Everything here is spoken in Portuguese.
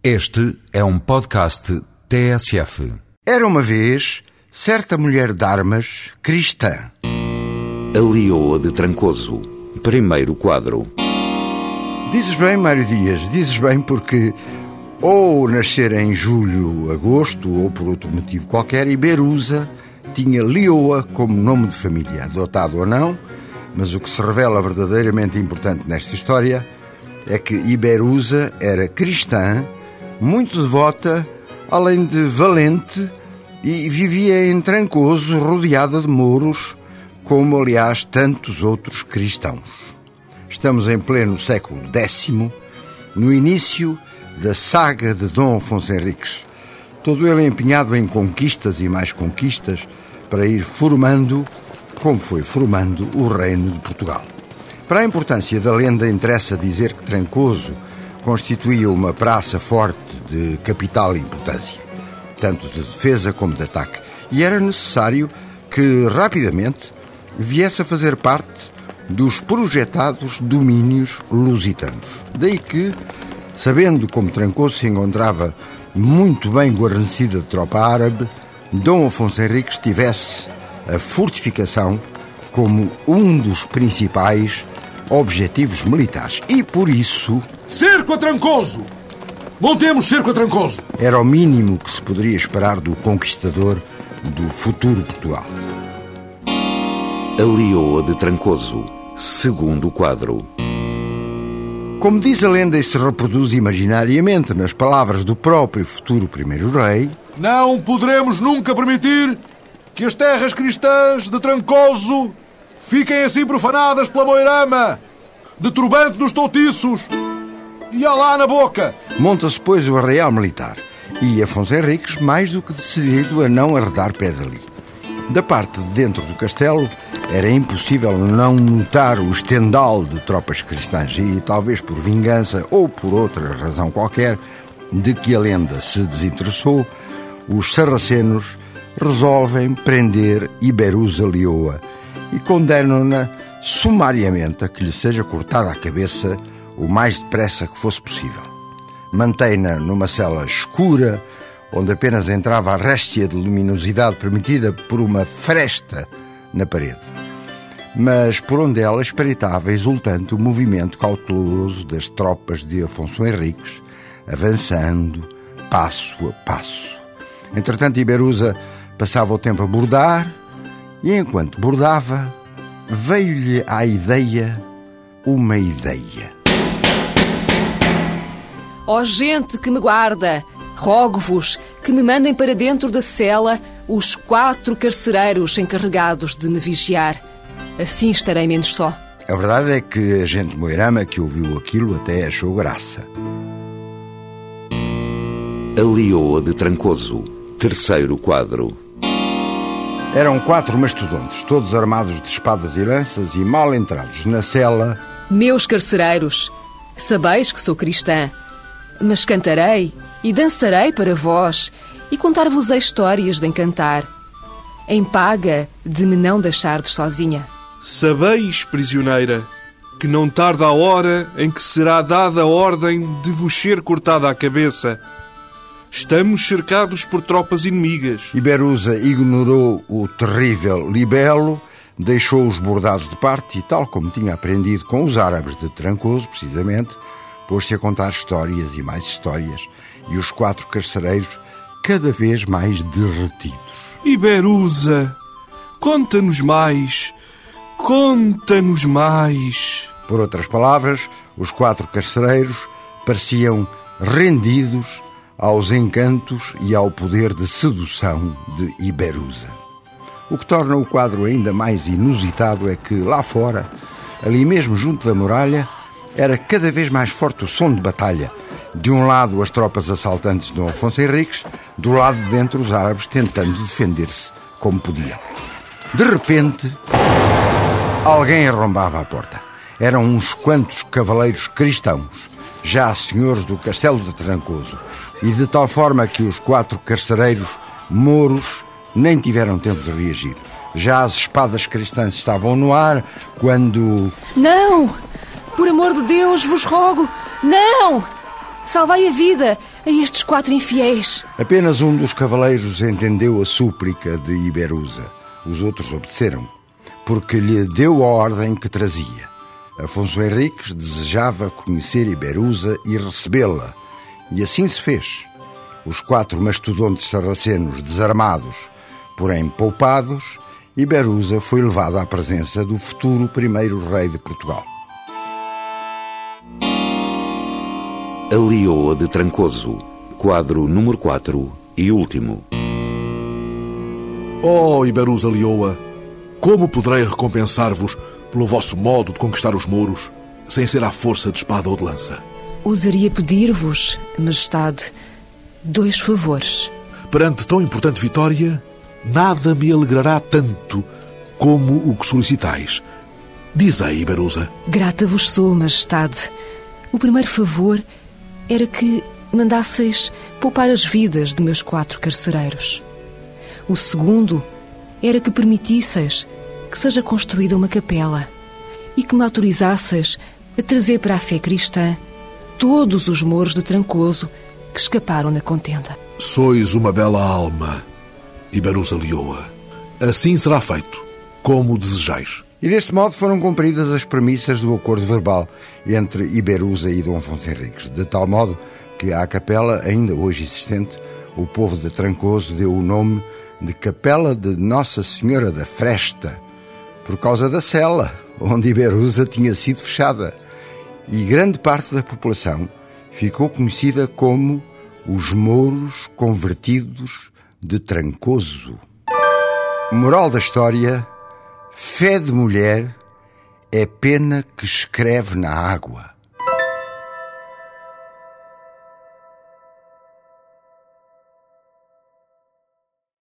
Este é um podcast TSF. Era uma vez certa mulher de armas cristã. A Leoa de Trancoso. Primeiro quadro. Dizes bem, Mário Dias, dizes bem porque ou nascer em julho, agosto, ou por outro motivo qualquer, Iberusa tinha Leoa como nome de família, adotado ou não, mas o que se revela verdadeiramente importante nesta história é que Iberusa era cristã muito devota, além de valente, e vivia em Trancoso, rodeada de mouros, como aliás tantos outros cristãos. Estamos em pleno século X, no início da saga de Dom Afonso Henriques, todo ele empenhado em conquistas e mais conquistas para ir formando, como foi formando, o Reino de Portugal. Para a importância da lenda, interessa dizer que Trancoso constituía uma praça forte de capital importância, tanto de defesa como de ataque, e era necessário que rapidamente viesse a fazer parte dos projetados domínios lusitanos. Daí que, sabendo como Trancoso se encontrava muito bem guarnecida de tropa árabe, Dom Afonso Henriques tivesse a fortificação como um dos principais objetivos militares. E por isso. Cerco a Trancoso! Montemos cerco a Trancoso! Era o mínimo que se poderia esperar do conquistador do futuro Portugal. A Leoa de Trancoso. Segundo quadro. Como diz a lenda e se reproduz imaginariamente nas palavras do próprio futuro primeiro rei, não poderemos nunca permitir que as terras cristãs de Trancoso fiquem assim profanadas pela moirama, de turbante nos toutiços e alá na boca. Monta-se, pois, o arraial militar e Afonso Henriques mais do que decidido a não arredar pé dali. Da parte de dentro do castelo, era impossível não notar o estendal de tropas cristãs e, talvez por vingança ou por outra razão qualquer, de que a lenda se desinteressou, os sarracenos resolvem prender Iberusa Leoa e condenam-na sumariamente a que lhe seja cortada a cabeça o mais depressa que fosse possível. Mantém-na numa cela escura, onde apenas entrava a réstia de luminosidade permitida por uma fresta na parede. Mas por onde ela espreitava exultante o movimento cauteloso das tropas de Afonso Henriques, avançando passo a passo. Entretanto, Iberusa passava o tempo a bordar, e enquanto bordava, veio-lhe à ideia uma ideia. Ó oh, gente que me guarda, rogo-vos que me mandem para dentro da cela os quatro carcereiros encarregados de me vigiar. Assim estarei menos só. A verdade é que a gente Moirama que ouviu aquilo até achou graça. A Leoa de Trancoso. Terceiro quadro. Eram quatro mastodontes, todos armados de espadas e lanças e mal entrados na cela. Meus carcereiros, sabeis que sou cristã, mas cantarei e dançarei para vós e contar-vos histórias de encantar, em paga de me não deixardes sozinha. Sabeis, prisioneira, que não tarda a hora em que será dada a ordem de vos ser cortada a cabeça. Estamos cercados por tropas inimigas. Iberusa ignorou o terrível libelo, deixou os bordados de parte e, tal como tinha aprendido com os árabes de Trancoso, precisamente, pôs-se a contar histórias e mais histórias, e os quatro carcereiros cada vez mais derretidos. Iberusa, conta-nos mais, conta-nos mais. Por outras palavras, os quatro carcereiros pareciam rendidos aos encantos e ao poder de sedução de Iberusa. O que torna o quadro ainda mais inusitado é que lá fora, ali mesmo junto da muralha, era cada vez mais forte o som de batalha. De um lado, as tropas assaltantes de Dom Afonso Henriques, do lado de dentro, os árabes tentando defender-se como podiam. De repente, alguém arrombava a porta. Eram uns quantos cavaleiros cristãos, já senhores do castelo de Trancoso, e de tal forma que os quatro carcereiros mouros nem tiveram tempo de reagir. Já as espadas cristãs estavam no ar quando. Não! Por amor de Deus, vos rogo! Não! Salvai a vida! a estes quatro infiéis. Apenas um dos cavaleiros entendeu a súplica de Iberusa. Os outros obedeceram, porque lhe deu a ordem que trazia. Afonso Henriques desejava conhecer Iberusa e recebê-la, e assim se fez. Os quatro mastodontes sarracenos desarmados, porém poupados, Iberusa foi levado à presença do futuro primeiro rei de Portugal. A Leoa de Trancoso, quadro número 4 e último. Oh, Iberusa Leoa, como poderei recompensar-vos pelo vosso modo de conquistar os mouros, sem ser à força de espada ou de lança? Ousaria pedir-vos, Majestade, dois favores. Perante tão importante vitória, nada me alegrará tanto como o que solicitais. Dizei, Iberusa. Grata vos sou, Majestade. O primeiro favor era que mandasseis poupar as vidas de meus quatro carcereiros. O segundo era que permitisseis que seja construída uma capela e que me autorizasseis a trazer para a fé cristã todos os mouros de Trancoso que escaparam da contenda. Sois uma bela alma, Iberusa Leoa. Assim será feito, como desejais. E deste modo foram cumpridas as premissas do acordo verbal entre Iberusa e Dom Afonso Henriques, de tal modo que à capela, ainda hoje existente, o povo de Trancoso deu o nome de Capela de Nossa Senhora da Fresta, por causa da cela onde Iberusa tinha sido fechada. E grande parte da população ficou conhecida como os Mouros Convertidos de Trancoso. Moral da história Fé de mulher é pena que escreve na água.